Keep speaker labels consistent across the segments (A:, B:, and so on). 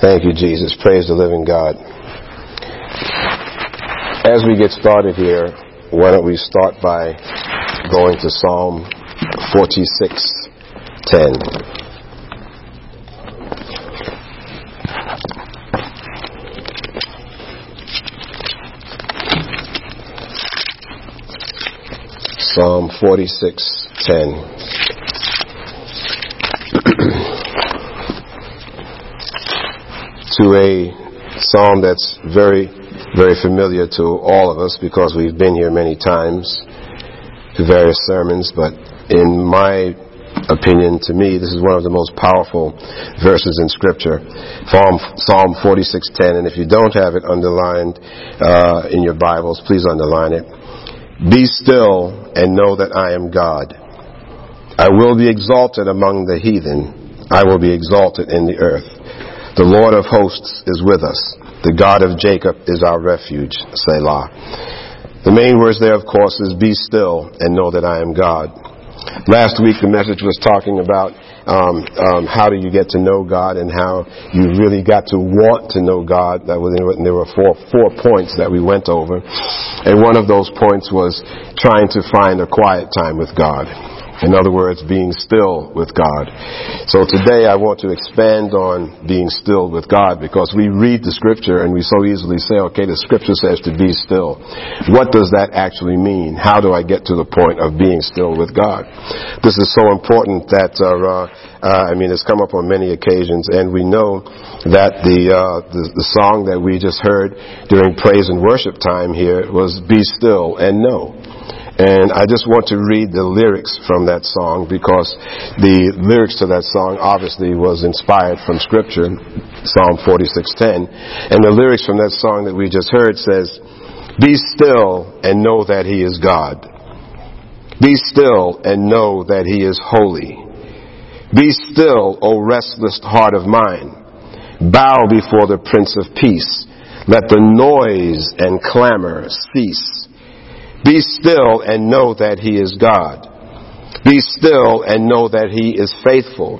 A: Thank you, Jesus. Praise the living God. As we get started here, why don't we start by going to Psalm 46:10. Psalm 46:10 to a psalm that's very very familiar to all of us because we've been here many times to various sermons but in my opinion to me this is one of the most powerful verses in scripture psalm psalm 46:10 and if you don't have it underlined uh, in your bibles please underline it be still and know that I am God. I will be exalted among the heathen. I will be exalted in the earth. The Lord of hosts is with us. The God of Jacob is our refuge. Selah. The main words there, of course, is be still and know that I am God. Last week the message was talking about um, um, how do you get to know God and how you really got to want to know God. That was, there were four, four points that we went over. And one of those points was trying to find a quiet time with God. In other words, being still with God. So today I want to expand on being still with God because we read the scripture and we so easily say, okay, the scripture says to be still. What does that actually mean? How do I get to the point of being still with God? This is so important that, uh, uh, I mean, it's come up on many occasions and we know that the, uh, the, the song that we just heard during praise and worship time here was be still and know. And I just want to read the lyrics from that song because the lyrics to that song obviously was inspired from scripture, Psalm 46:10. And the lyrics from that song that we just heard says, "Be still and know that he is God. Be still and know that he is holy. Be still, O restless heart of mine. Bow before the Prince of Peace. Let the noise and clamor cease." Be still and know that He is God. Be still and know that He is faithful.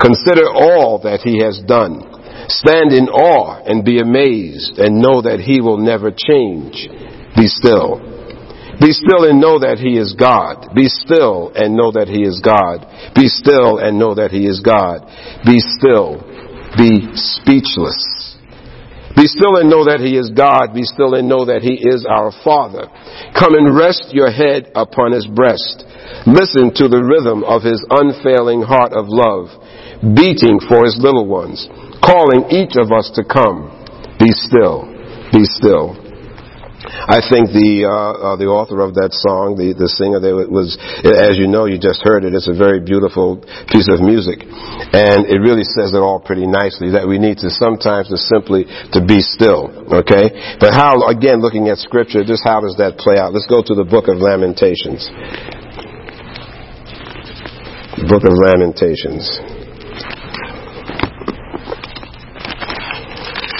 A: Consider all that He has done. Stand in awe and be amazed and know that He will never change. Be still. Be still and know that He is God. Be still and know that He is God. Be still and know that He is God. Be still. Be speechless. Be still and know that He is God. Be still and know that He is our Father. Come and rest your head upon His breast. Listen to the rhythm of His unfailing heart of love, beating for His little ones, calling each of us to come. Be still. Be still. I think the uh, uh, the author of that song, the the singer, there was, as you know, you just heard it. It's a very beautiful piece of music, and it really says it all pretty nicely. That we need to sometimes to simply to be still. Okay, but how? Again, looking at scripture, just how does that play out? Let's go to the book of Lamentations. Book of Lamentations.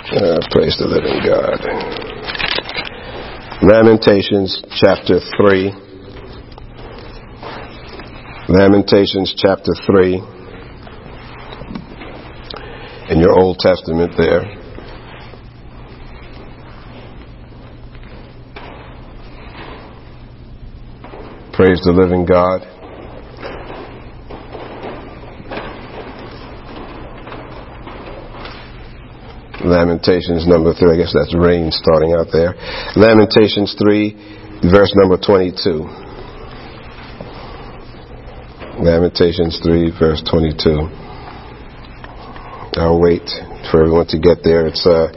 A: Uh, praise the living God. Lamentations chapter 3. Lamentations chapter 3. In your Old Testament there. Praise the living God. Lamentations number 3. I guess that's rain starting out there. Lamentations 3, verse number 22. Lamentations 3, verse 22. I'll wait for everyone to get there. It's, uh,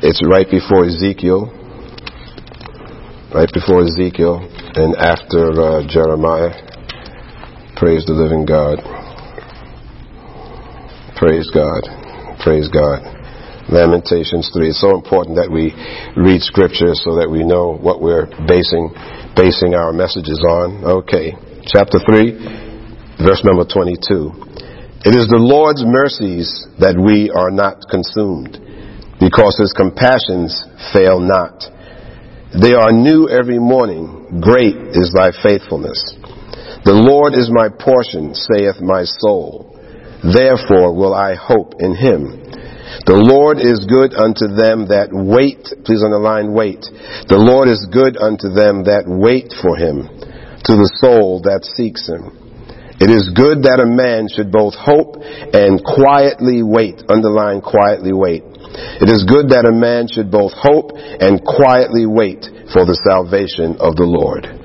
A: it's right before Ezekiel. Right before Ezekiel and after uh, Jeremiah. Praise the living God. Praise God. Praise God. Lamentations 3. It's so important that we read scripture so that we know what we're basing, basing our messages on. Okay. Chapter 3, verse number 22. It is the Lord's mercies that we are not consumed because his compassions fail not. They are new every morning. Great is thy faithfulness. The Lord is my portion, saith my soul. Therefore will I hope in him. The Lord is good unto them that wait. Please underline wait. The Lord is good unto them that wait for him, to the soul that seeks him. It is good that a man should both hope and quietly wait. Underline quietly wait. It is good that a man should both hope and quietly wait for the salvation of the Lord.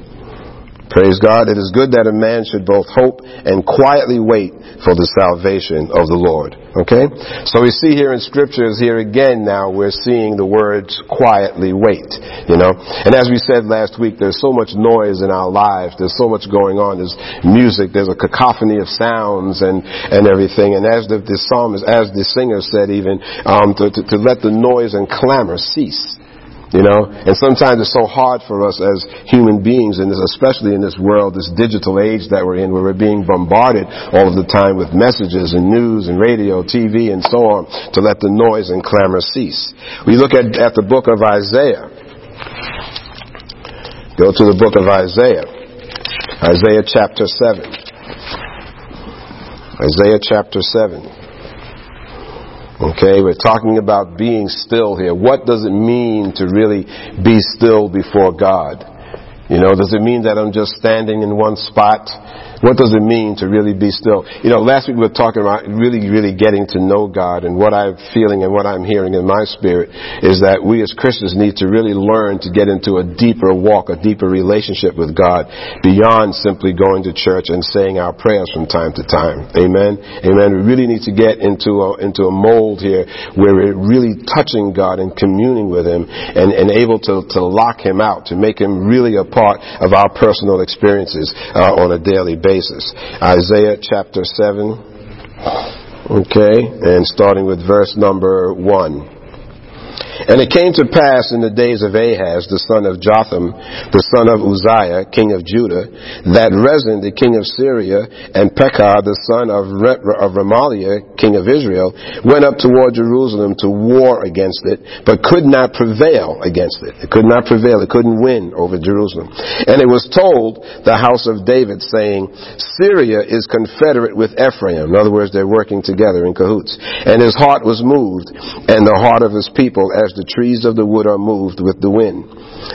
A: Praise God. It is good that a man should both hope and quietly wait for the salvation of the Lord. Okay? So we see here in scriptures here again now we're seeing the words quietly wait. You know? And as we said last week, there's so much noise in our lives. There's so much going on. There's music. There's a cacophony of sounds and, and everything. And as the, the psalmist, as the singer said even, um, to, to, to let the noise and clamor cease. You know, and sometimes it's so hard for us as human beings, and especially in this world, this digital age that we're in, where we're being bombarded all of the time with messages and news and radio, TV, and so on, to let the noise and clamor cease. We look at, at the book of Isaiah. Go to the book of Isaiah. Isaiah chapter 7. Isaiah chapter 7. Okay, we're talking about being still here. What does it mean to really be still before God? You know, does it mean that I'm just standing in one spot? What does it mean to really be still? You know, last week we were talking about really, really getting to know God and what I'm feeling and what I'm hearing in my spirit is that we as Christians need to really learn to get into a deeper walk, a deeper relationship with God beyond simply going to church and saying our prayers from time to time. Amen. Amen. We really need to get into a, into a mold here where we're really touching God and communing with Him and, and able to, to lock Him out, to make Him really a part of our personal experiences uh, on a daily basis basis. Isaiah chapter 7. Okay, and starting with verse number 1. And it came to pass in the days of Ahaz, the son of Jotham, the son of Uzziah, king of Judah, that Rezin, the king of Syria, and Pekah, the son of, Re- of Remaliah, king of Israel, went up toward Jerusalem to war against it, but could not prevail against it. It could not prevail. It couldn't win over Jerusalem. And it was told the house of David, saying, Syria is confederate with Ephraim. In other words, they're working together in cahoots. And his heart was moved, and the heart of his people as the trees of the wood are moved with the wind.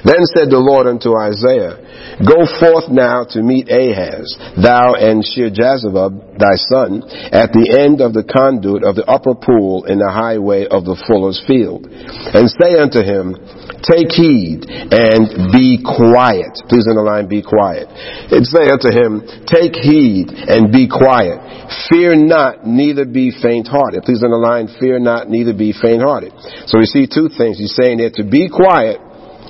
A: Then said the Lord unto Isaiah, Go forth now to meet Ahaz, thou and Shear-jashub thy son, at the end of the conduit of the upper pool in the highway of the fuller's field. And say unto him, Take heed and be quiet. Please underline, be quiet. And say unto him, Take heed and be quiet. Fear not, neither be faint-hearted. Please underline, fear not, neither be faint-hearted. So we see two things. He's saying there to be quiet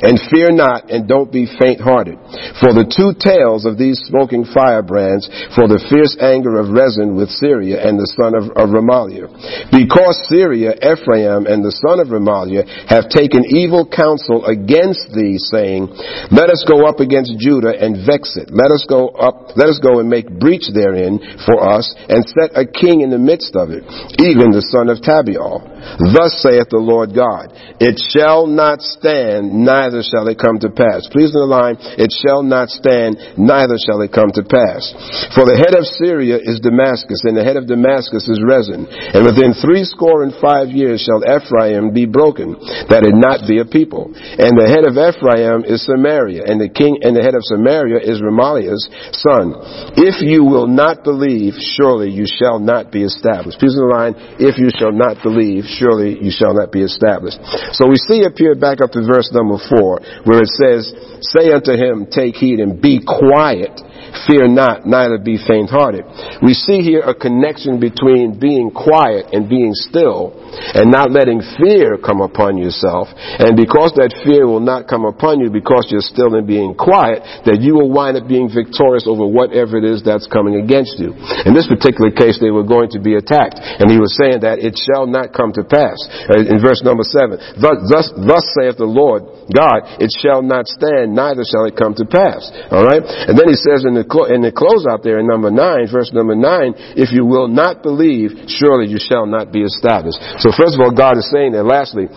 A: and fear not, and don't be faint-hearted. For the two tails of these smoking firebrands, for the fierce anger of Rezin with Syria and the son of, of Remaliah. Because Syria, Ephraim, and the son of Remaliah have taken evil counsel against thee, saying, Let us go up against Judah and vex it. Let us go up, let us go and make breach therein for us, and set a king in the midst of it, even the son of Tabeal. Thus saith the Lord God, It shall not stand, neither shall it come to pass. Please in the line, it shall not stand, neither shall it come to pass. For the head of Syria is Damascus, and the head of Damascus is Rezin. And within three score and five years shall Ephraim be broken, that it not be a people. And the head of Ephraim is Samaria, and the king, and the head of Samaria is Remaliah's son. If you will not believe, surely you shall not be established. Please in the line, if you shall not believe, surely you shall not be established. So we see up here back up to verse number four where it says, Say unto him, Take heed and be quiet Fear not, neither be faint hearted. We see here a connection between being quiet and being still and not letting fear come upon yourself. And because that fear will not come upon you because you're still and being quiet, that you will wind up being victorious over whatever it is that's coming against you. In this particular case, they were going to be attacked. And he was saying that it shall not come to pass. Uh, in verse number seven, thus, thus, saith the Lord God, it shall not stand, neither shall it come to pass. Alright? And then he says in the, in the close out there in number nine, verse number nine, if you will not believe, surely you shall not be established. So first of all, God is saying that lastly,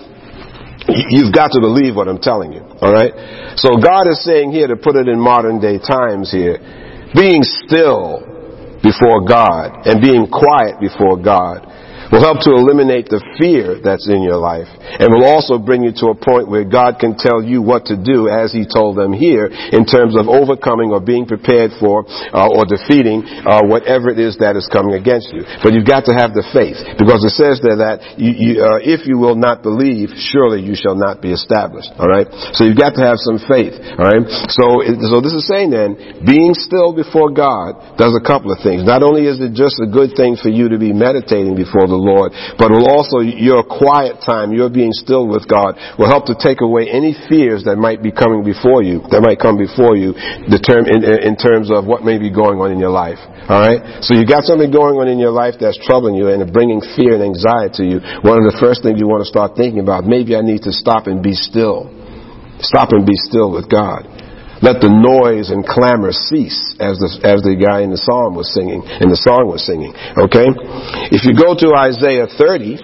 A: You've got to believe what I'm telling you. Alright? So God is saying here to put it in modern day times here, being still before God and being quiet before God will help to eliminate the fear that's in your life and will also bring you to a point where God can tell you what to do as He told them here in terms of overcoming or being prepared for uh, or defeating uh, whatever it is that is coming against you. But you've got to have the faith because it says there that you, you, uh, if you will not believe, surely you shall not be established. All right. So you've got to have some faith. All right. So so this is saying then, being still before God does a couple of things. Not only is it just a good thing for you to be meditating before the Lord, but will also your quiet time, your being still with God, will help to take away any fears that might be coming before you, that might come before you, the term, in, in terms of what may be going on in your life. All right. So you got something going on in your life that's troubling you and bringing fear and anxiety to you. One of the first things you want to start thinking about, maybe I need to stop and be still. Stop and be still with God. Let the noise and clamor cease, as the, as the guy in the psalm was singing, and the song was singing. Okay? If you go to Isaiah 30,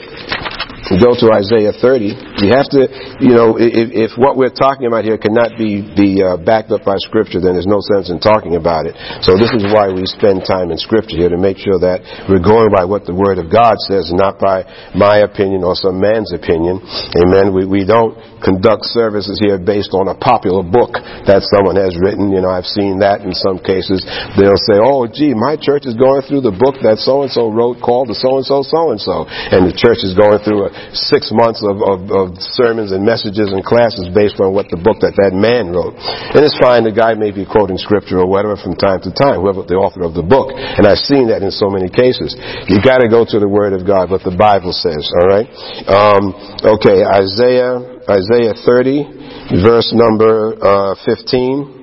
A: you go to Isaiah 30, you have to, you know, if, if what we're talking about here cannot be, be uh, backed up by Scripture, then there's no sense in talking about it. So this is why we spend time in Scripture here to make sure that we're going by what the Word of God says, not by my opinion or some man's opinion. Amen. We, we don't conduct services here based on a popular book that someone has written. You know, I've seen that in some cases. They'll say, oh, gee, my church is going through the book that so-and-so wrote called the so-and-so so-and-so. And the church is going through a six months of, of, of sermons and messages and classes based on what the book that that man wrote. And it's fine, the guy may be quoting scripture or whatever from time to time, whoever the author of the book. And I've seen that in so many cases. You've gotta go to the Word of God, what the Bible says, alright? Um, okay, Isaiah, Isaiah 30, verse number, uh, 15.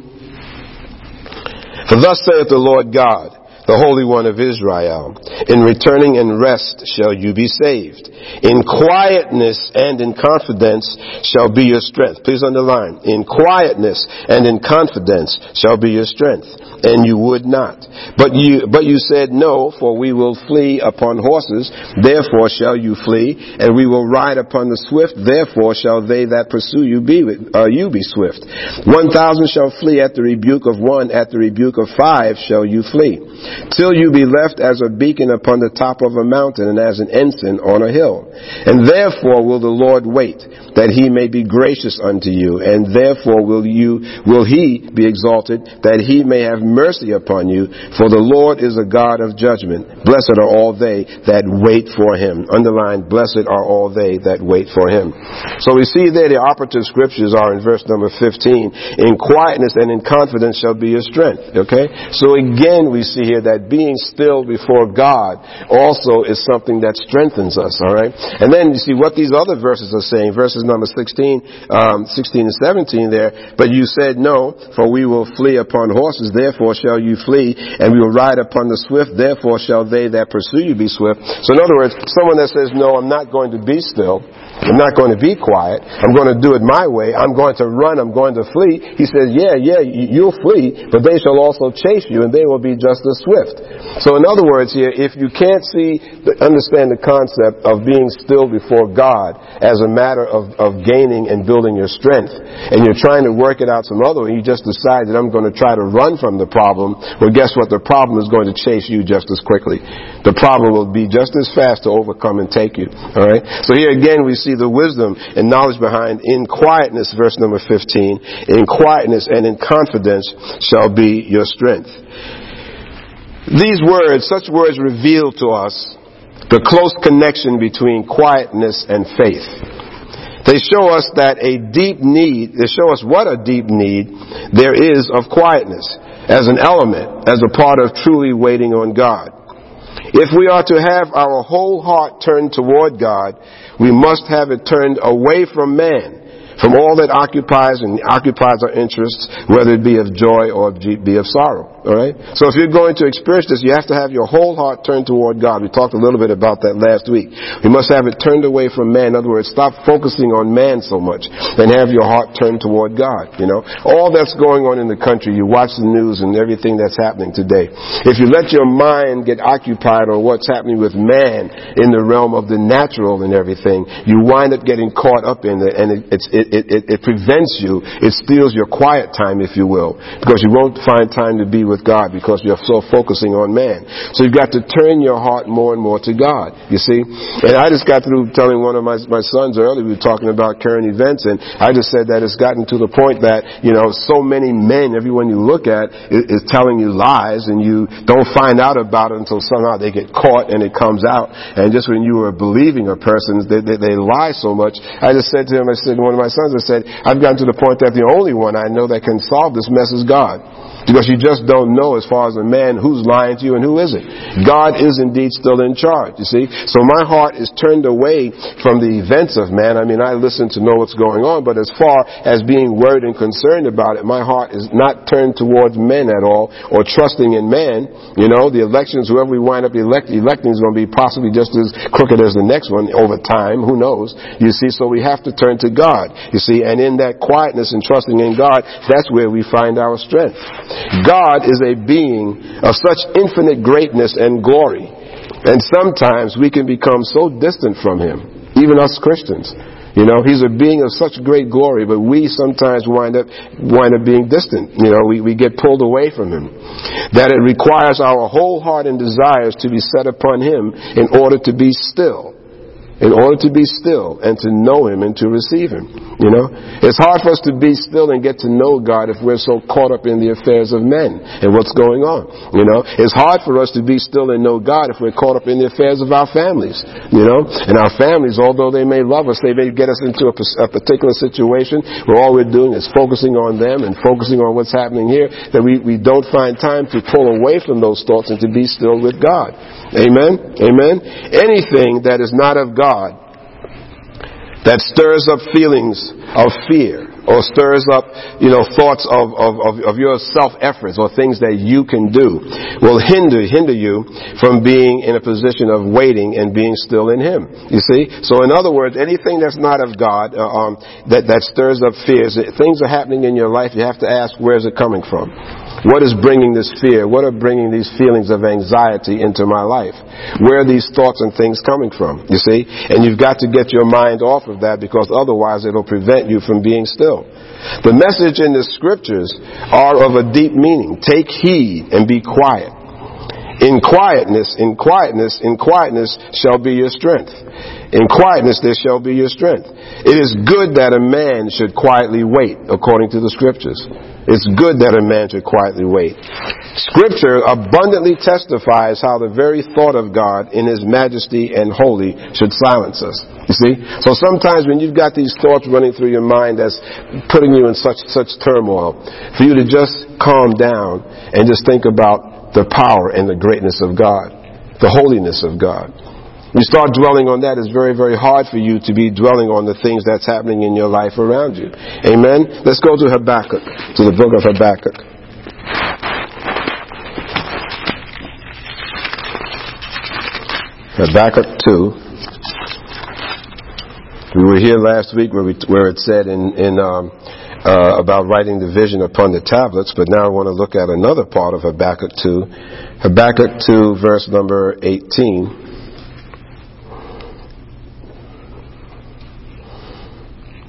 A: For thus saith the Lord God, the Holy One of Israel. In returning and rest shall you be saved. In quietness and in confidence shall be your strength. Please underline. In quietness and in confidence shall be your strength. And you would not. But you, but you said no, for we will flee upon horses. Therefore shall you flee. And we will ride upon the swift. Therefore shall they that pursue you be, uh, you be swift. One thousand shall flee at the rebuke of one. At the rebuke of five shall you flee till you be left as a beacon upon the top of a mountain and as an ensign on a hill. And therefore will the Lord wait that he may be gracious unto you, and therefore will you, will he be exalted that he may have mercy upon you, for the Lord is a God of judgment. Blessed are all they that wait for him. Underline, blessed are all they that wait for him. So we see there the operative scriptures are in verse number 15. In quietness and in confidence shall be your strength. Okay? So again we see here that being still before God also is something that strengthens us, alright? And then you see what these other verses are saying, verses number 16, um, 16 and 17 there, but you said no, for we will flee upon horses, therefore shall you flee, and we will ride upon the swift, therefore shall they that pursue you be swift. So in other words, someone that says, no, I'm not going to be still, I'm not going to be quiet. I'm going to do it my way. I'm going to run. I'm going to flee. He says, yeah, yeah, you'll flee, but they shall also chase you and they will be just as swift. So in other words here, if you can't see, understand the concept of being still before God as a matter of, of gaining and building your strength, and you're trying to work it out some other way, you just decide that I'm going to try to run from the problem, well guess what? The problem is going to chase you just as quickly. The problem will be just as fast to overcome and take you. Alright? So here again we see the wisdom and knowledge behind in quietness, verse number 15. In quietness and in confidence shall be your strength. These words, such words reveal to us the close connection between quietness and faith. They show us that a deep need, they show us what a deep need there is of quietness as an element, as a part of truly waiting on God. If we are to have our whole heart turned toward God, we must have it turned away from man from all that occupies and occupies our interests, whether it be of joy or be of sorrow. All right. So if you're going to experience this, you have to have your whole heart turned toward God. We talked a little bit about that last week. We must have it turned away from man. In other words, stop focusing on man so much and have your heart turned toward God. You know, all that's going on in the country. You watch the news and everything that's happening today. If you let your mind get occupied on what's happening with man in the realm of the natural and everything, you wind up getting caught up in it, and it, it's it it, it, it, prevents you, it steals your quiet time, if you will, because you won't find time to be with God because you're so focusing on man. So you've got to turn your heart more and more to God, you see. And I just got through telling one of my, my sons earlier, we were talking about current events, and I just said that it's gotten to the point that, you know, so many men, everyone you look at, is, is telling you lies, and you don't find out about it until somehow they get caught and it comes out. And just when you were believing a person, they, they, they lie so much. I just said to him, I said, one of my sons, I said, I've gotten to the point that the only one I know that can solve this mess is God. Because you just don't know as far as a man who's lying to you and who isn't. God is indeed still in charge, you see. So my heart is turned away from the events of man. I mean, I listen to know what's going on, but as far as being worried and concerned about it, my heart is not turned towards men at all or trusting in man. You know, the elections, whoever we wind up elect, electing is going to be possibly just as crooked as the next one over time. Who knows? You see, so we have to turn to God. You see, and in that quietness and trusting in God, that's where we find our strength. God is a being of such infinite greatness and glory. And sometimes we can become so distant from Him, even us Christians. You know, He's a being of such great glory, but we sometimes wind up, wind up being distant. You know, we, we get pulled away from Him. That it requires our whole heart and desires to be set upon Him in order to be still in order to be still and to know Him and to receive Him. You know, it's hard for us to be still and get to know God if we're so caught up in the affairs of men and what's going on. You know, it's hard for us to be still and know God if we're caught up in the affairs of our families. You know, and our families, although they may love us, they may get us into a, a particular situation where all we're doing is focusing on them and focusing on what's happening here, that we, we don't find time to pull away from those thoughts and to be still with God. Amen? Amen? Anything that is not of God that stirs up feelings of fear or stirs up, you know, thoughts of, of, of, of your self-efforts or things that you can do will hinder, hinder you from being in a position of waiting and being still in Him. You see? So in other words, anything that's not of God, uh, um, that, that stirs up fears, things are happening in your life, you have to ask, where's it coming from? What is bringing this fear? What are bringing these feelings of anxiety into my life? Where are these thoughts and things coming from? You see? And you've got to get your mind off of that because otherwise it'll prevent you from being still. The message in the scriptures are of a deep meaning. Take heed and be quiet. In quietness, in quietness, in quietness shall be your strength. In quietness there shall be your strength. It is good that a man should quietly wait, according to the scriptures. It's good that a man should quietly wait. Scripture abundantly testifies how the very thought of God in His majesty and holy should silence us. You see? So sometimes when you've got these thoughts running through your mind that's putting you in such, such turmoil, for you to just calm down and just think about the power and the greatness of God, the holiness of God. You start dwelling on that, it's very, very hard for you to be dwelling on the things that's happening in your life around you. Amen? Let's go to Habakkuk, to the book of Habakkuk. Habakkuk 2. We were here last week where, we, where it said in, in um, uh, about writing the vision upon the tablets, but now I want to look at another part of Habakkuk 2. Habakkuk 2, verse number 18.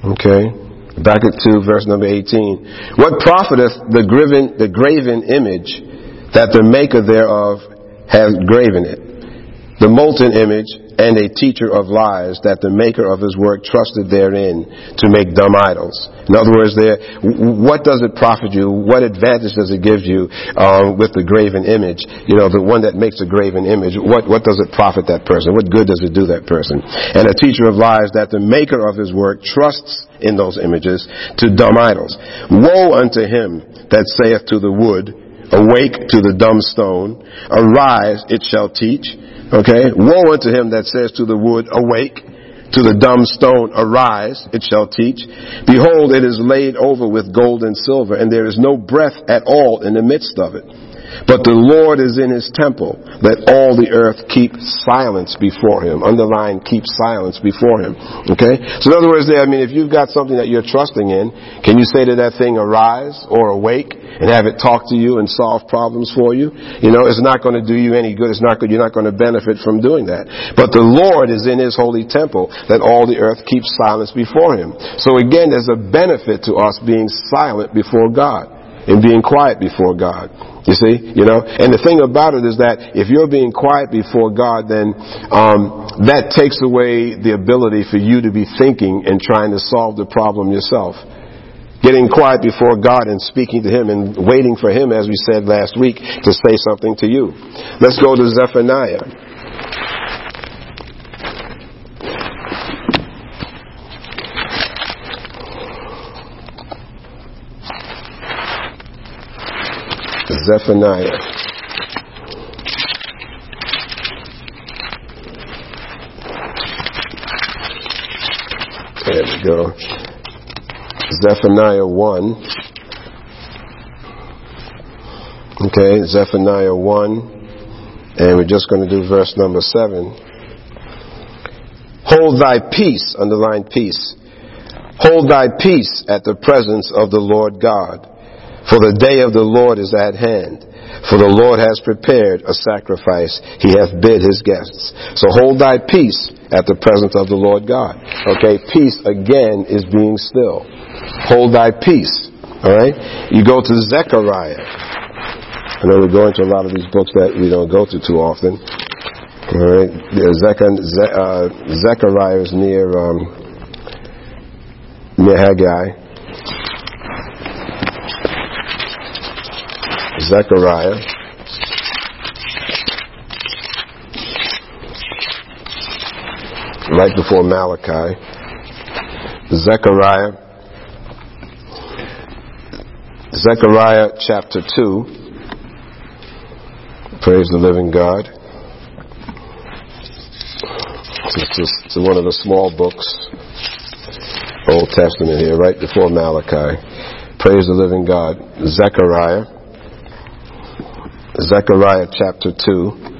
A: Okay. Back to verse number 18. What profiteth the graven, the graven image that the maker thereof hath graven it? The molten image and a teacher of lies that the maker of his work trusted therein to make dumb idols. In other words, there, what does it profit you? What advantage does it give you um, with the graven image? You know, the one that makes a graven image. What what does it profit that person? What good does it do that person? And a teacher of lies that the maker of his work trusts in those images to dumb idols. Woe unto him that saith to the wood, Awake to the dumb stone. Arise, it shall teach. Okay? Woe unto him that says to the wood, Awake. To the dumb stone, Arise, it shall teach. Behold, it is laid over with gold and silver, and there is no breath at all in the midst of it. But the Lord is in his temple. Let all the earth keep silence before him. Underline, keep silence before him. Okay? So in other words there, I mean, if you've got something that you're trusting in, can you say to that thing, arise or awake and have it talk to you and solve problems for you? You know, it's not going to do you any good. It's not good. You're not going to benefit from doing that. But the Lord is in his holy temple. Let all the earth keep silence before him. So again, there's a benefit to us being silent before God and being quiet before God. You see, you know, and the thing about it is that if you're being quiet before God, then um, that takes away the ability for you to be thinking and trying to solve the problem yourself. Getting quiet before God and speaking to Him and waiting for Him, as we said last week, to say something to you. Let's go to Zephaniah. Zephaniah. There we go. Zephaniah 1. Okay, Zephaniah 1. And we're just going to do verse number 7. Hold thy peace, underline peace. Hold thy peace at the presence of the Lord God. For the day of the Lord is at hand. For the Lord has prepared a sacrifice. He hath bid his guests. So hold thy peace at the presence of the Lord God. Okay, peace again is being still. Hold thy peace. Alright? You go to Zechariah. I know we go into a lot of these books that we don't go to too often. Alright? Uh, Zechariah is near, um, near Haggai. Zechariah. Right before Malachi. Zechariah. Zechariah chapter 2. Praise the living God. It's, just one of the small books, Old Testament here, right before Malachi. Praise the living God. Zechariah. Zechariah chapter 2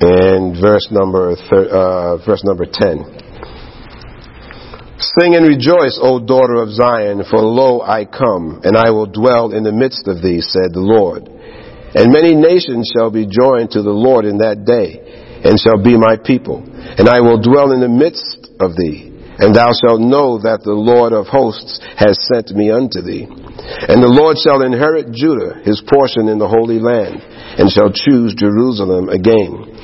A: and verse number, thir- uh, verse number 10. Sing and rejoice, O daughter of Zion, for lo, I come, and I will dwell in the midst of thee, said the Lord. And many nations shall be joined to the Lord in that day, and shall be my people. And I will dwell in the midst of thee, and thou shalt know that the Lord of hosts has sent me unto thee. And the Lord shall inherit Judah, his portion in the Holy Land, and shall choose Jerusalem again.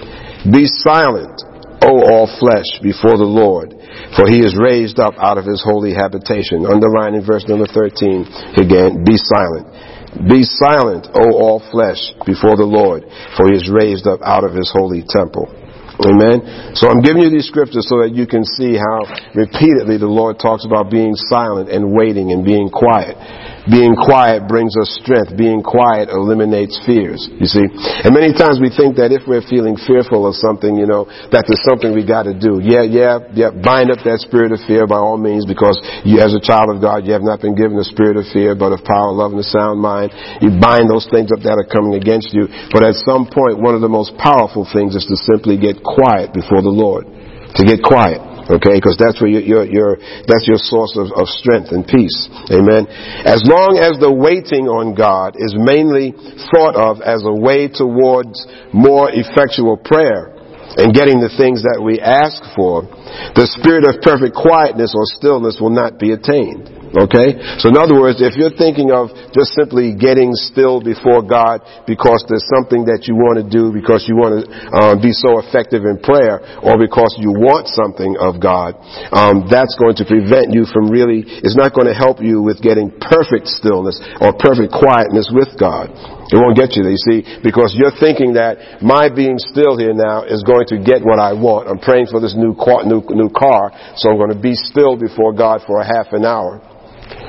A: Be silent, O all flesh, before the Lord, for he is raised up out of his holy habitation. Underline in verse number 13 again, be silent. Be silent, O all flesh, before the Lord, for he is raised up out of his holy temple. Amen. So I'm giving you these scriptures so that you can see how repeatedly the Lord talks about being silent and waiting and being quiet. Being quiet brings us strength. Being quiet eliminates fears, you see. And many times we think that if we're feeling fearful of something, you know, that there's something we gotta do. Yeah, yeah, yeah, bind up that spirit of fear by all means because you, as a child of God, you have not been given a spirit of fear, but of power, love, and a sound mind. You bind those things up that are coming against you. But at some point, one of the most powerful things is to simply get quiet before the Lord. To get quiet. Okay, because that's where your, your, that's your source of, of strength and peace. Amen. As long as the waiting on God is mainly thought of as a way towards more effectual prayer and getting the things that we ask for, the spirit of perfect quietness or stillness will not be attained. Okay? So in other words, if you're thinking of just simply getting still before God because there's something that you want to do, because you want to um, be so effective in prayer, or because you want something of God, um, that's going to prevent you from really, it's not going to help you with getting perfect stillness or perfect quietness with God. It won't get you there, you see, because you're thinking that my being still here now is going to get what I want. I'm praying for this new car, new, new car, so I'm going to be still before God for a half an hour.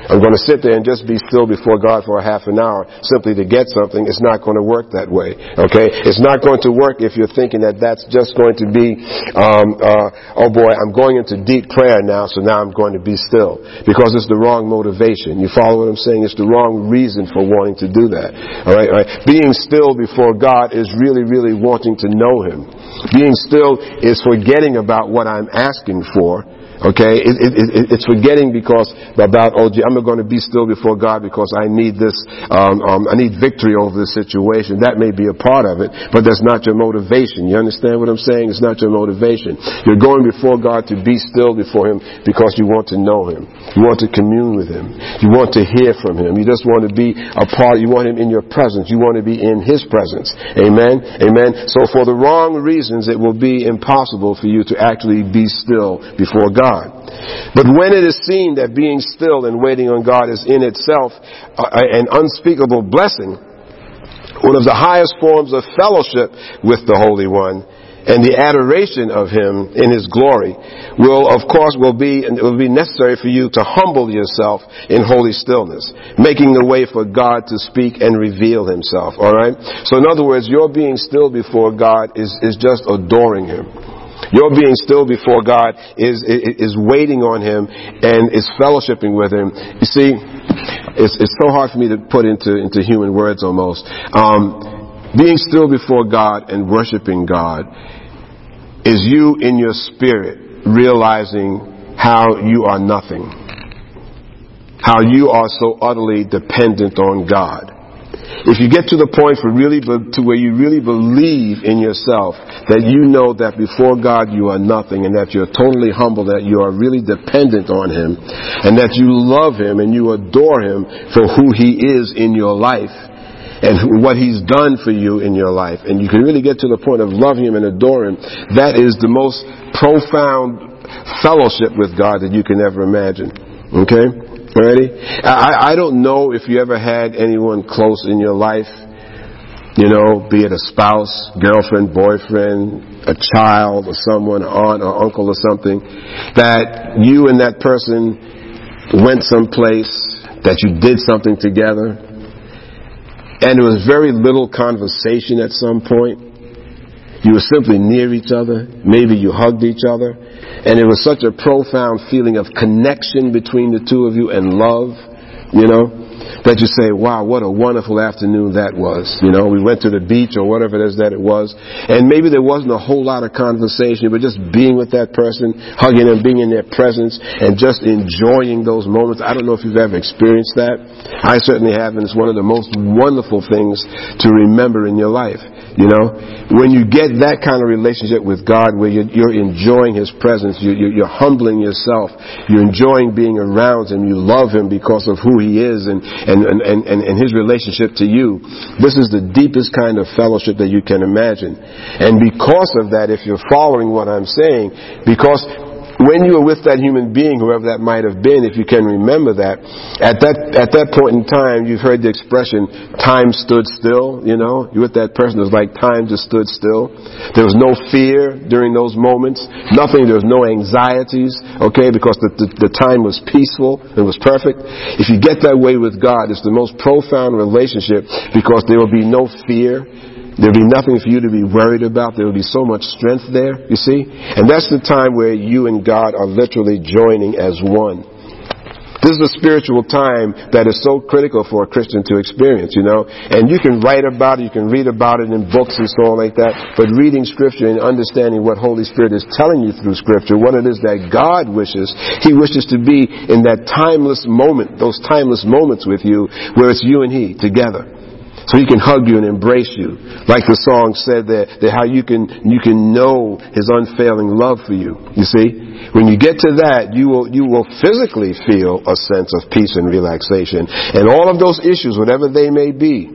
A: I'm going to sit there and just be still before God for a half an hour simply to get something. It's not going to work that way. Okay? It's not going to work if you're thinking that that's just going to be, um, uh, oh boy, I'm going into deep prayer now, so now I'm going to be still. Because it's the wrong motivation. You follow what I'm saying? It's the wrong reason for wanting to do that. Alright, alright. Being still before God is really, really wanting to know Him. Being still is forgetting about what I'm asking for Okay, it, it, it, it's forgetting because about oh, gee, I'm going to be still before God because I need this, um, um, I need victory over this situation. That may be a part of it, but that's not your motivation. You understand what I'm saying? It's not your motivation. You're going before God to be still before Him because you want to know Him. You want to commune with Him. You want to hear from Him. You just want to be a part. You want Him in your presence. You want to be in His presence. Amen. Amen. So for the wrong reasons, it will be impossible for you to actually be still before God. God. But when it is seen that being still and waiting on God is in itself uh, an unspeakable blessing, one of the highest forms of fellowship with the Holy One, and the adoration of him in his glory will of course will be will be necessary for you to humble yourself in holy stillness making the way for god to speak and reveal himself all right so in other words your being still before god is is just adoring him your being still before God is, is, waiting on Him and is fellowshipping with Him. You see, it's, it's so hard for me to put into, into human words almost. Um, being still before God and worshiping God is you in your spirit realizing how you are nothing. How you are so utterly dependent on God. If you get to the point for really, to where you really believe in yourself that you know that before God you are nothing and that you're totally humble, that you are really dependent on Him and that you love Him and you adore Him for who He is in your life and what He's done for you in your life, and you can really get to the point of loving Him and adoring Him, that is the most profound fellowship with God that you can ever imagine. Okay? Ready? I, I don't know if you ever had anyone close in your life, you know, be it a spouse, girlfriend, boyfriend, a child, or someone, aunt or uncle or something, that you and that person went someplace, that you did something together, and there was very little conversation at some point. You were simply near each other. Maybe you hugged each other. And it was such a profound feeling of connection between the two of you and love, you know, that you say, wow, what a wonderful afternoon that was. You know, we went to the beach or whatever it is that it was. And maybe there wasn't a whole lot of conversation, but just being with that person, hugging them, being in their presence, and just enjoying those moments. I don't know if you've ever experienced that. I certainly have, and it's one of the most wonderful things to remember in your life. You know, when you get that kind of relationship with God where you're, you're enjoying His presence, you're, you're, humbling yourself, you're enjoying being around Him, you love Him because of who He is and, and, and, and, and His relationship to you. This is the deepest kind of fellowship that you can imagine. And because of that, if you're following what I'm saying, because when you were with that human being, whoever that might have been, if you can remember that, at that, at that point in time, you've heard the expression, time stood still, you know? You with that person, it was like time just stood still. There was no fear during those moments. Nothing, there was no anxieties, okay? Because the, the, the time was peaceful. It was perfect. If you get that way with God, it's the most profound relationship because there will be no fear. There'll be nothing for you to be worried about. There will be so much strength there, you see? And that's the time where you and God are literally joining as one. This is a spiritual time that is so critical for a Christian to experience, you know. And you can write about it, you can read about it in books and so on like that, but reading scripture and understanding what Holy Spirit is telling you through scripture, what it is that God wishes, He wishes to be in that timeless moment, those timeless moments with you, where it's you and He together. So he can hug you and embrace you. Like the song said that, that how you can, you can know his unfailing love for you. You see? When you get to that, you will, you will physically feel a sense of peace and relaxation. And all of those issues, whatever they may be,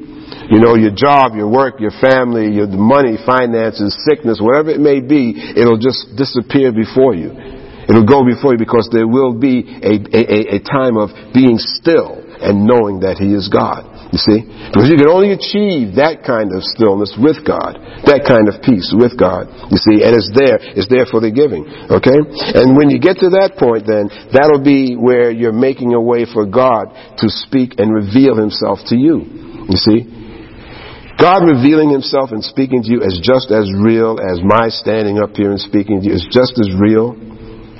A: you know, your job, your work, your family, your money, finances, sickness, whatever it may be, it'll just disappear before you. It'll go before you because there will be a, a, a time of being still and knowing that He is God. You see? Because you can only achieve that kind of stillness with God, that kind of peace with God. You see? And it's there. It's there for the giving. Okay? And when you get to that point, then that'll be where you're making a way for God to speak and reveal Himself to you. You see? God revealing Himself and speaking to you is just as real as my standing up here and speaking to you. It's just as real.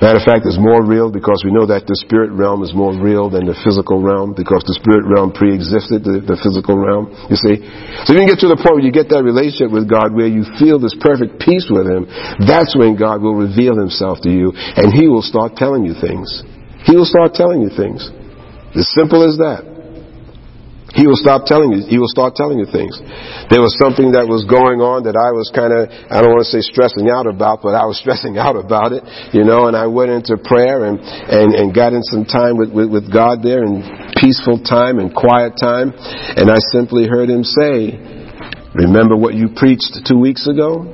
A: Matter of fact, it's more real because we know that the spirit realm is more real than the physical realm because the spirit realm pre-existed the, the physical realm. You see? So you can get to the point where you get that relationship with God where you feel this perfect peace with Him. That's when God will reveal Himself to you and He will start telling you things. He will start telling you things. As simple as that. He will stop telling you, he will start telling you things. There was something that was going on that I was kind of, I don't want to say stressing out about, but I was stressing out about it, you know, and I went into prayer and, and, and got in some time with, with, with God there and peaceful time and quiet time. And I simply heard him say, remember what you preached two weeks ago?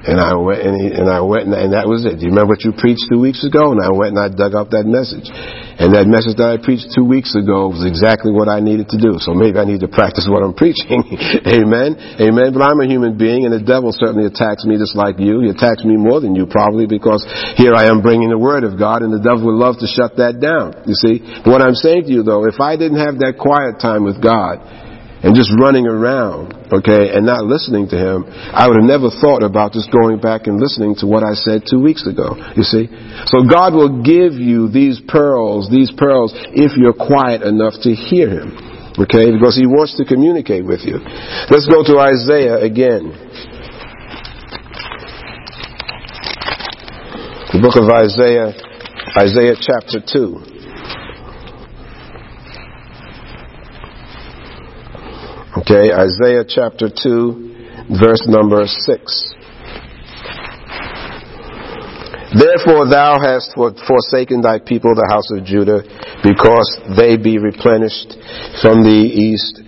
A: And I went and, he, and I went and, and that was it. Do you remember what you preached two weeks ago? And I went and I dug up that message. And that message that I preached two weeks ago was exactly what I needed to do. So maybe I need to practice what I'm preaching. Amen. Amen. But I'm a human being and the devil certainly attacks me just like you. He attacks me more than you probably because here I am bringing the word of God and the devil would love to shut that down. You see? What I'm saying to you though, if I didn't have that quiet time with God, and just running around, okay, and not listening to him, I would have never thought about just going back and listening to what I said two weeks ago. You see? So God will give you these pearls, these pearls, if you're quiet enough to hear him. Okay? Because he wants to communicate with you. Let's go to Isaiah again. The book of Isaiah, Isaiah chapter 2. Okay, Isaiah chapter 2, verse number 6. Therefore thou hast forsaken thy people, the house of Judah, because they be replenished from the east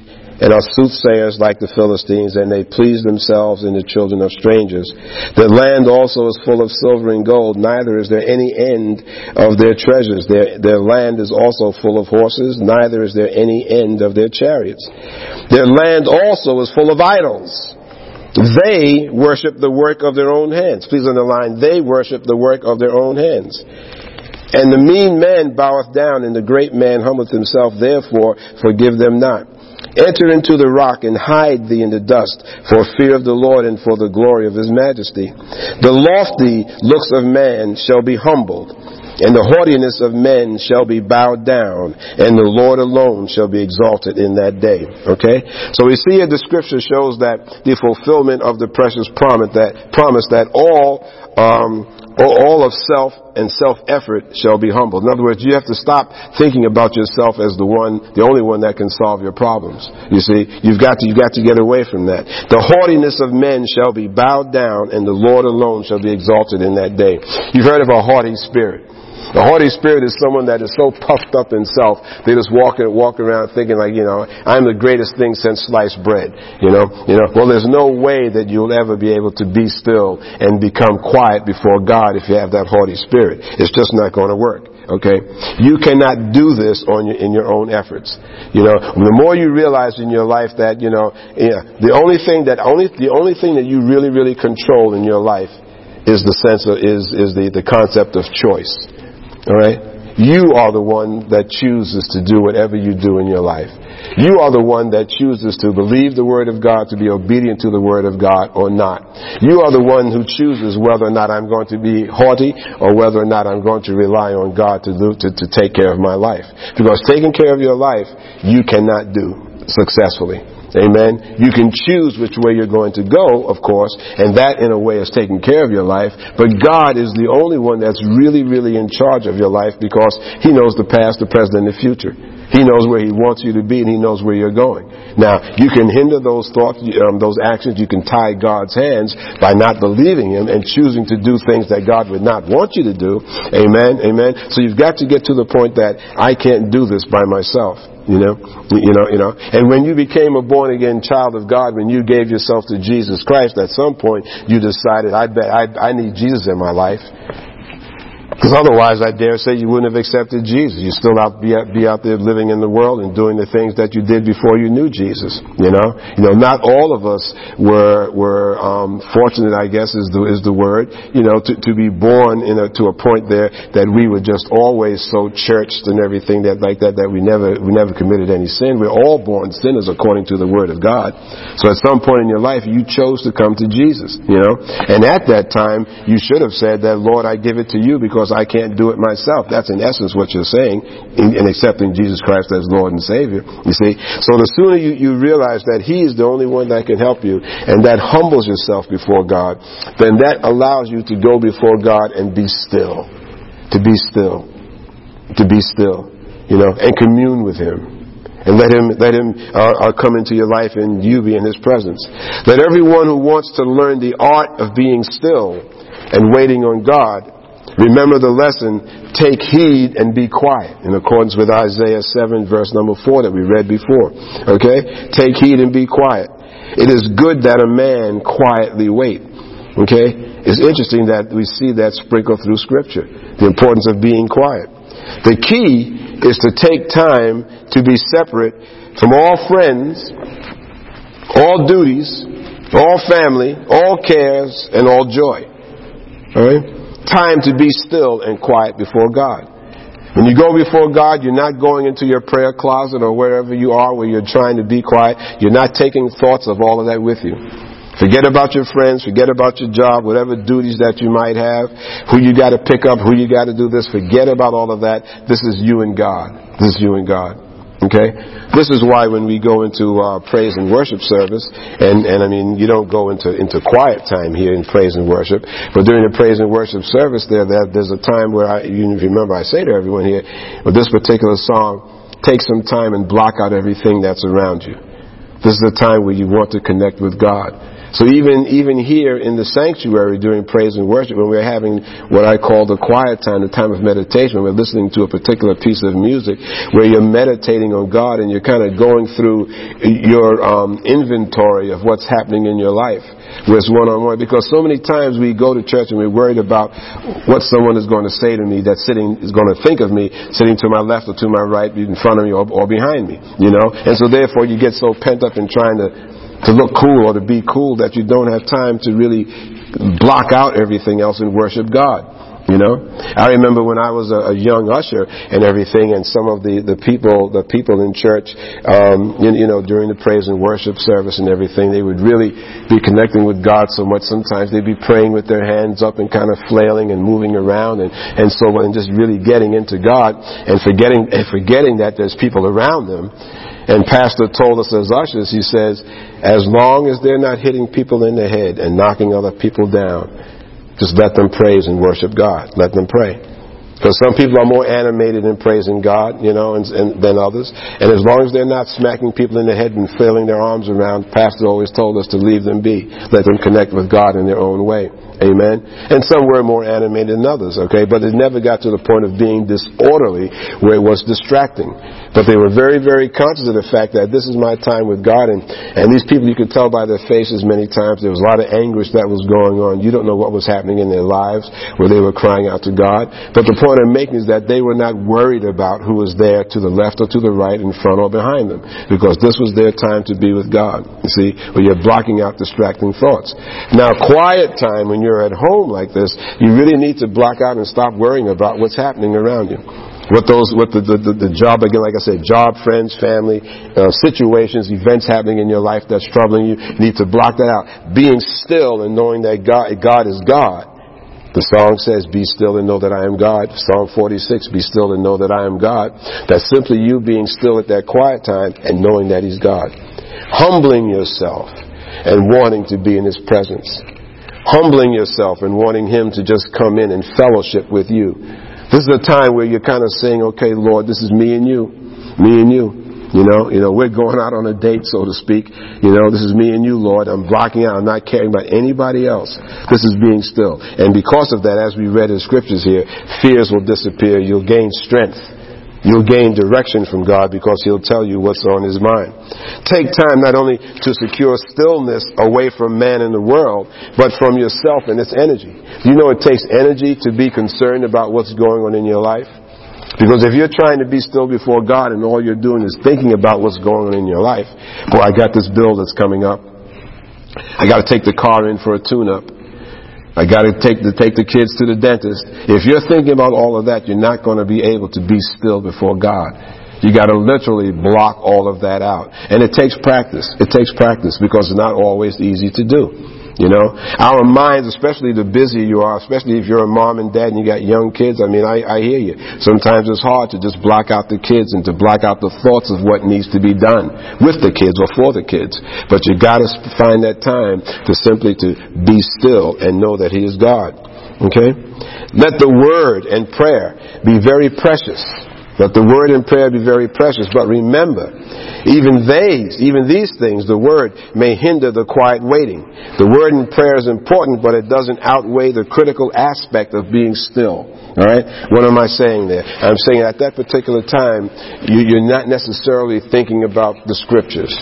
A: and are soothsayers like the Philistines, and they please themselves in the children of strangers. The land also is full of silver and gold, neither is there any end of their treasures. Their, their land is also full of horses, neither is there any end of their chariots. Their land also is full of idols. They worship the work of their own hands. Please underline, they worship the work of their own hands. And the mean man boweth down, and the great man humbleth himself, therefore forgive them not. Enter into the rock and hide thee in the dust for fear of the Lord and for the glory of his majesty. The lofty looks of man shall be humbled, and the haughtiness of men shall be bowed down, and the Lord alone shall be exalted in that day. Okay? So we see here the scripture shows that the fulfillment of the precious promise that promise that all um, all of self and self effort shall be humbled. In other words, you have to stop thinking about yourself as the one, the only one that can solve your problems. You see, you've got to, you've got to get away from that. The haughtiness of men shall be bowed down and the Lord alone shall be exalted in that day. You've heard of a haughty spirit. The haughty spirit is someone that is so puffed up in self, they just walk, walk around thinking like, you know, I'm the greatest thing since sliced bread. You know, you know, well there's no way that you'll ever be able to be still and become quiet before God if you have that haughty spirit. It's just not going to work. Okay? You cannot do this on your, in your own efforts. You know, the more you realize in your life that, you know, yeah, the only thing that, only, the only thing that you really, really control in your life is the sense of, is, is the, the concept of choice. Alright? You are the one that chooses to do whatever you do in your life. You are the one that chooses to believe the Word of God, to be obedient to the Word of God or not. You are the one who chooses whether or not I'm going to be haughty or whether or not I'm going to rely on God to, do, to, to take care of my life. Because taking care of your life, you cannot do successfully. Amen. You can choose which way you're going to go, of course, and that in a way is taking care of your life. But God is the only one that's really, really in charge of your life because He knows the past, the present, and the future. He knows where He wants you to be and He knows where you're going. Now, you can hinder those thoughts, um, those actions, you can tie God's hands by not believing Him and choosing to do things that God would not want you to do. Amen, amen. So you've got to get to the point that I can't do this by myself. You know, you know, you know. And when you became a born again child of God, when you gave yourself to Jesus Christ, at some point you decided, I bet I, I need Jesus in my life. Because otherwise, I dare say you wouldn't have accepted Jesus. You'd still out be, out be out there living in the world and doing the things that you did before you knew Jesus. You know, you know, not all of us were were um, fortunate. I guess is the is the word. You know, to, to be born in a, to a point there that we were just always so churched and everything that like that that we never we never committed any sin. We're all born sinners according to the word of God. So at some point in your life, you chose to come to Jesus. You know, and at that time, you should have said that, Lord, I give it to you because I can't do it myself. That's in essence what you're saying in, in accepting Jesus Christ as Lord and Savior. You see? So the sooner you, you realize that He is the only one that can help you and that humbles yourself before God, then that allows you to go before God and be still. To be still. To be still. You know, and commune with Him and let him let him uh, uh, come into your life and you be in his presence. Let everyone who wants to learn the art of being still and waiting on God Remember the lesson, take heed and be quiet, in accordance with Isaiah 7 verse number 4 that we read before. Okay? Take heed and be quiet. It is good that a man quietly wait. Okay? It's interesting that we see that sprinkled through scripture. The importance of being quiet. The key is to take time to be separate from all friends, all duties, all family, all cares, and all joy. Alright? Time to be still and quiet before God. When you go before God, you're not going into your prayer closet or wherever you are where you're trying to be quiet. You're not taking thoughts of all of that with you. Forget about your friends, forget about your job, whatever duties that you might have, who you gotta pick up, who you gotta do this, forget about all of that. This is you and God. This is you and God. Okay? This is why when we go into uh, praise and worship service, and, and I mean, you don't go into, into quiet time here in praise and worship, but during the praise and worship service there, there there's a time where I, you remember I say to everyone here, with this particular song, take some time and block out everything that's around you. This is the time where you want to connect with God. So even, even here in the sanctuary during praise and worship, when we're having what I call the quiet time, the time of meditation, when we're listening to a particular piece of music, where you're meditating on God and you're kind of going through your um, inventory of what's happening in your life with one on one. Because so many times we go to church and we're worried about what someone is going to say to me that's sitting, is going to think of me sitting to my left or to my right, in front of me or, or behind me, you know? And so therefore you get so pent up in trying to to look cool or to be cool that you don't have time to really block out everything else and worship God. You know, I remember when I was a, a young usher and everything, and some of the the people the people in church, um, you, you know, during the praise and worship service and everything, they would really be connecting with God so much. Sometimes they'd be praying with their hands up and kind of flailing and moving around, and and so on, and just really getting into God and forgetting and forgetting that there's people around them. And Pastor told us as ushers, he says, as long as they're not hitting people in the head and knocking other people down, just let them praise and worship God. Let them pray. Because some people are more animated in praising God, you know, and, and, than others. And as long as they're not smacking people in the head and flailing their arms around, Pastor always told us to leave them be. Let them connect with God in their own way. Amen. And some were more animated than others, okay? But it never got to the point of being disorderly where it was distracting. But they were very, very conscious of the fact that this is my time with God. And, and these people, you could tell by their faces many times, there was a lot of anguish that was going on. You don't know what was happening in their lives where they were crying out to God. But the point I'm making is that they were not worried about who was there to the left or to the right, in front or behind them. Because this was their time to be with God. You see, where you're blocking out distracting thoughts. Now, quiet time when you're at home like this, you really need to block out and stop worrying about what's happening around you what those, what the, the, the, job, again, like I said, job, friends, family, uh, situations, events happening in your life that's troubling you, you need to block that out. Being still and knowing that God, God is God. The song says, be still and know that I am God. Psalm 46, be still and know that I am God. That's simply you being still at that quiet time and knowing that He's God. Humbling yourself and wanting to be in His presence. Humbling yourself and wanting Him to just come in and fellowship with you this is a time where you're kind of saying, okay, Lord, this is me and you. Me and you. You know, you know, we're going out on a date, so to speak. You know, this is me and you, Lord. I'm blocking out. I'm not caring about anybody else. This is being still. And because of that, as we read in scriptures here, fears will disappear. You'll gain strength. You'll gain direction from God because He'll tell you what's on His mind. Take time not only to secure stillness away from man and the world, but from yourself and its energy. You know it takes energy to be concerned about what's going on in your life? Because if you're trying to be still before God and all you're doing is thinking about what's going on in your life, boy, I got this bill that's coming up. I got to take the car in for a tune-up. I got to take the take the kids to the dentist. If you're thinking about all of that, you're not going to be able to be still before God. You got to literally block all of that out, and it takes practice. It takes practice because it's not always easy to do. You know, our minds, especially the busier you are, especially if you're a mom and dad and you got young kids. I mean, I, I hear you. Sometimes it's hard to just block out the kids and to block out the thoughts of what needs to be done with the kids or for the kids. But you got to find that time to simply to be still and know that He is God. Okay? Let the word and prayer be very precious. Let the word and prayer be very precious. But remember, even these, even these things, the word may hinder the quiet waiting. The word and prayer is important, but it doesn't outweigh the critical aspect of being still. All right? What am I saying there? I'm saying at that particular time, you, are not necessarily thinking about the scriptures.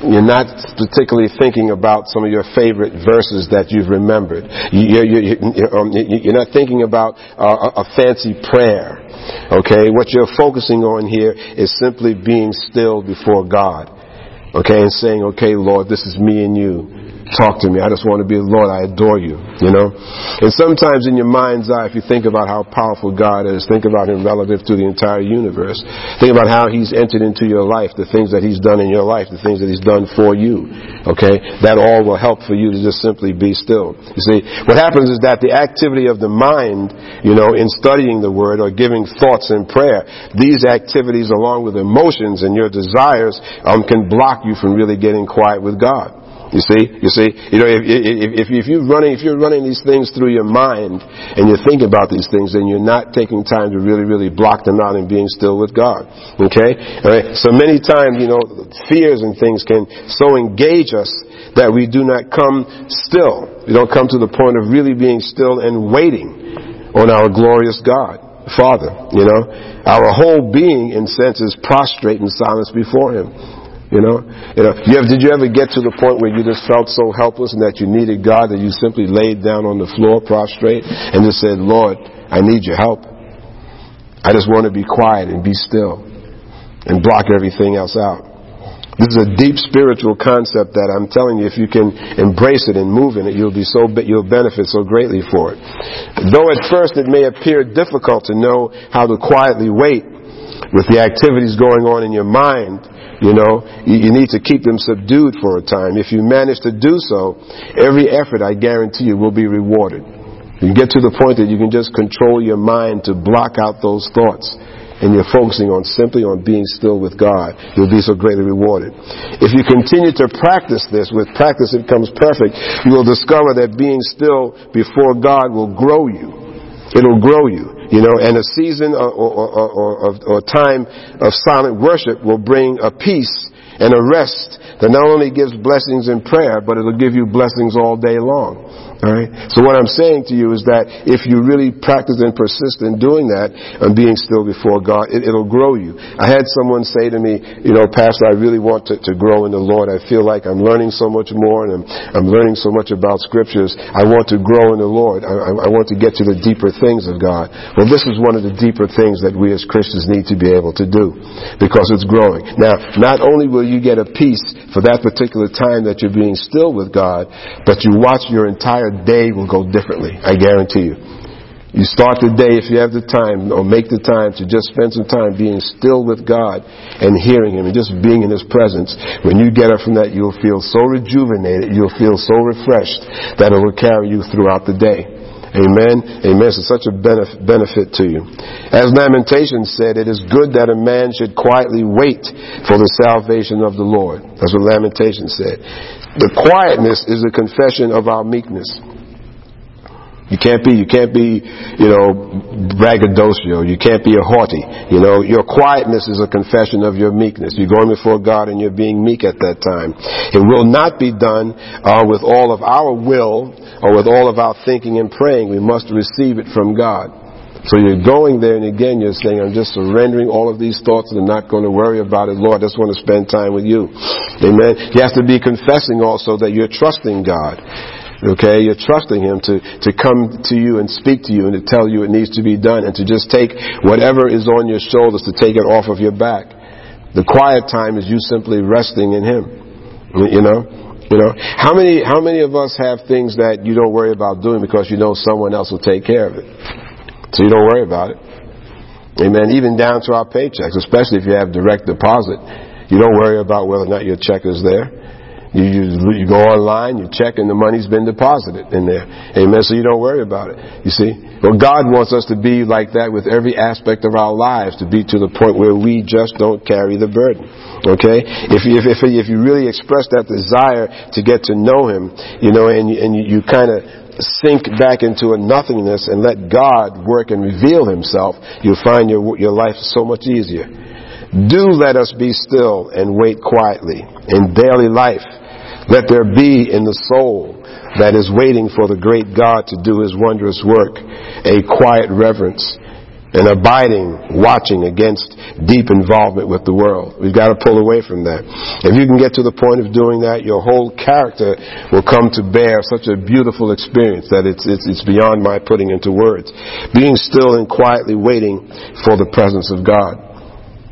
A: You're not particularly thinking about some of your favorite verses that you've remembered. You're, you're, um, you're not thinking about uh, a fancy prayer. Okay, what you're focusing on here is simply being still before God. Okay, and saying, okay, Lord, this is me and you. Talk to me. I just want to be the Lord. I adore you. You know? And sometimes in your mind's eye, if you think about how powerful God is, think about Him relative to the entire universe. Think about how He's entered into your life, the things that He's done in your life, the things that He's done for you. Okay? That all will help for you to just simply be still. You see, what happens is that the activity of the mind, you know, in studying the Word or giving thoughts in prayer, these activities along with emotions and your desires um, can block you from really getting quiet with God. You see, you see, you know, if, if, if, you're running, if you're running these things through your mind and you're thinking about these things, then you're not taking time to really, really block them out and being still with God. Okay? All right? So many times, you know, fears and things can so engage us that we do not come still. We don't come to the point of really being still and waiting on our glorious God. Father, you know, our whole being, in sense, is prostrate in silence before Him. You know, you know. You have, did you ever get to the point where you just felt so helpless and that you needed God that you simply laid down on the floor prostrate and just said, "Lord, I need your help. I just want to be quiet and be still and block everything else out." This is a deep spiritual concept that I'm telling you, if you can embrace it and move in it, you'll be so you'll benefit so greatly for it. Though at first it may appear difficult to know how to quietly wait with the activities going on in your mind you know, you, you need to keep them subdued for a time. If you manage to do so, every effort, I guarantee you, will be rewarded. You get to the point that you can just control your mind to block out those thoughts and you're focusing on simply on being still with God, you'll be so greatly rewarded. If you continue to practice this, with practice it comes perfect, you will discover that being still before God will grow you. It'll grow you. You know, and a season or, or, or, or, time of silent worship will bring a peace and a rest that not only gives blessings in prayer, but it'll give you blessings all day long. Alright? So what I'm saying to you is that if you really practice and persist in doing that and being still before God, it, will grow you. I had someone say to me, you know, Pastor, I really want to, to grow in the Lord. I feel like I'm learning so much more and I'm, I'm learning so much about scriptures. I want to grow in the Lord. I, I want to get to the deeper things of God. Well, this is one of the deeper things that we as Christians need to be able to do because it's growing. Now, not only will you get a peace for that particular time that you're being still with God, but you watch your entire entire day will go differently. I guarantee you. You start the day, if you have the time, or make the time to just spend some time being still with God and hearing Him and just being in His presence. When you get up from that, you'll feel so rejuvenated, you'll feel so refreshed that it will carry you throughout the day. Amen. Amen. It's such a benefit to you. As Lamentations said, it is good that a man should quietly wait for the salvation of the Lord. That's what Lamentations said. The quietness is a confession of our meekness. You can't be, you can't be, you know, braggadocio. You can't be a haughty. You know, your quietness is a confession of your meekness. You're going before God and you're being meek at that time. It will not be done uh, with all of our will or with all of our thinking and praying. We must receive it from God. So you're going there and again you're saying, I'm just surrendering all of these thoughts and I'm not going to worry about it. Lord, I just want to spend time with you. Amen. You have to be confessing also that you're trusting God. Okay, you're trusting Him to, to come to you and speak to you and to tell you it needs to be done and to just take whatever is on your shoulders to take it off of your back. The quiet time is you simply resting in Him. You know? You know? How many, how many of us have things that you don't worry about doing because you know someone else will take care of it? So you don't worry about it. Amen. Even down to our paychecks, especially if you have direct deposit. You don't worry about whether or not your check is there. You, you, you go online, you check, and the money's been deposited in there. Amen. So you don't worry about it. You see? Well, God wants us to be like that with every aspect of our lives, to be to the point where we just don't carry the burden. Okay? If you, if, if, if you really express that desire to get to know Him, you know, and, and you, you kind of sink back into a nothingness and let God work and reveal Himself, you'll find your, your life so much easier. Do let us be still and wait quietly in daily life let there be in the soul that is waiting for the great God to do his wondrous work a quiet reverence, an abiding watching against deep involvement with the world. We've got to pull away from that. If you can get to the point of doing that, your whole character will come to bear such a beautiful experience that it's, it's, it's beyond my putting into words. Being still and quietly waiting for the presence of God.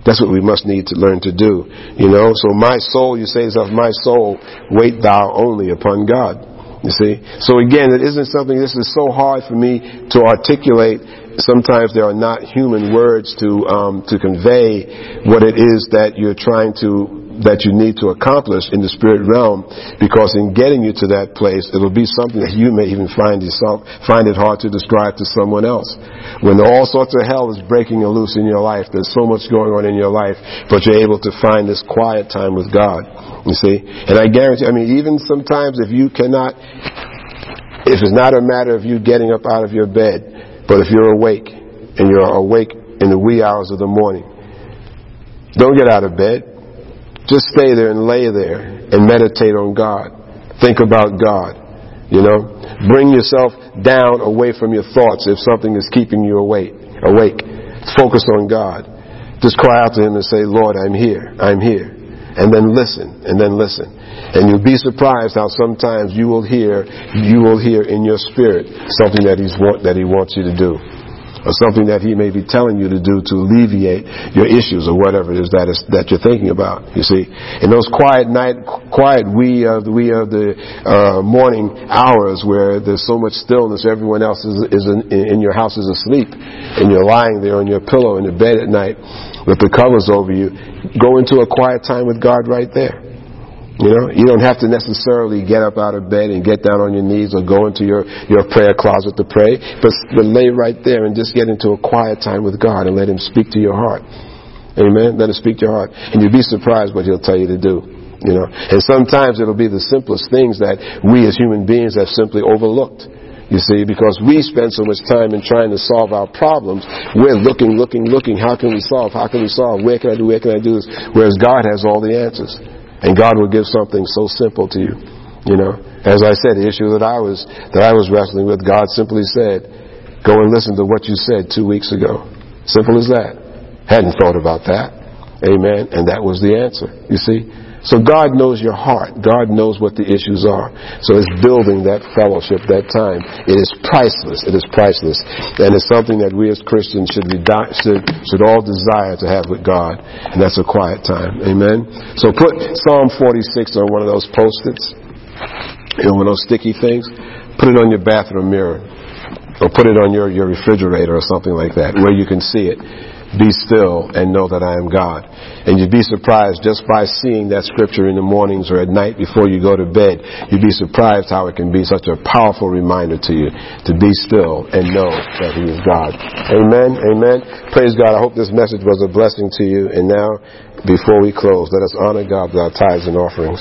A: That's what we must need to learn to do. You know, so my soul, you say yourself, my soul, wait thou only upon God. You see? So again, it isn't something, this is so hard for me to articulate. Sometimes there are not human words to, um, to convey what it is that you're trying to that you need to accomplish in the spirit realm because in getting you to that place it'll be something that you may even find yourself find it hard to describe to someone else. When all sorts of hell is breaking loose in your life there's so much going on in your life but you're able to find this quiet time with God you see? And I guarantee I mean even sometimes if you cannot if it's not a matter of you getting up out of your bed but if you're awake and you're awake in the wee hours of the morning don't get out of bed just stay there and lay there and meditate on God. Think about God. You know, bring yourself down away from your thoughts if something is keeping you awake. Awake. Focus on God. Just cry out to Him and say, Lord, I'm here. I'm here. And then listen. And then listen. And you'll be surprised how sometimes you will hear, you will hear in your spirit something that He's want, that He wants you to do or something that he may be telling you to do to alleviate your issues or whatever it is that is that you're thinking about. You see, in those quiet night, quiet wee of the wee of the uh, morning hours where there's so much stillness, everyone else is, is in, in your house is asleep, and you're lying there on your pillow in the bed at night with the covers over you. Go into a quiet time with God right there. You know, you don't have to necessarily get up out of bed and get down on your knees or go into your, your prayer closet to pray, but, but lay right there and just get into a quiet time with God and let Him speak to your heart. Amen. Let Him speak to your heart. And you'll be surprised what He'll tell you to do. You know, and sometimes it'll be the simplest things that we as human beings have simply overlooked. You see, because we spend so much time in trying to solve our problems, we're looking, looking, looking. How can we solve? How can we solve? Where can I do? Where can I do this? Whereas God has all the answers. And God will give something so simple to you. You know, as I said, the issue that I was that I was wrestling with, God simply said, "Go and listen to what you said two weeks ago." Simple as that. Hadn't thought about that. Amen. And that was the answer. You see. So God knows your heart. God knows what the issues are. So it's building that fellowship, that time. It is priceless. It is priceless. And it's something that we as Christians should, be, should, should all desire to have with God. And that's a quiet time. Amen. So put Psalm 46 on one of those post-its. You know, one of those sticky things. Put it on your bathroom mirror. Or put it on your, your refrigerator or something like that where you can see it be still and know that I am God. And you'd be surprised just by seeing that scripture in the mornings or at night before you go to bed. You'd be surprised how it can be such a powerful reminder to you to be still and know that He is God. Amen. Amen. Praise God. I hope this message was a blessing to you. And now, before we close, let us honor God with our tithes and offerings.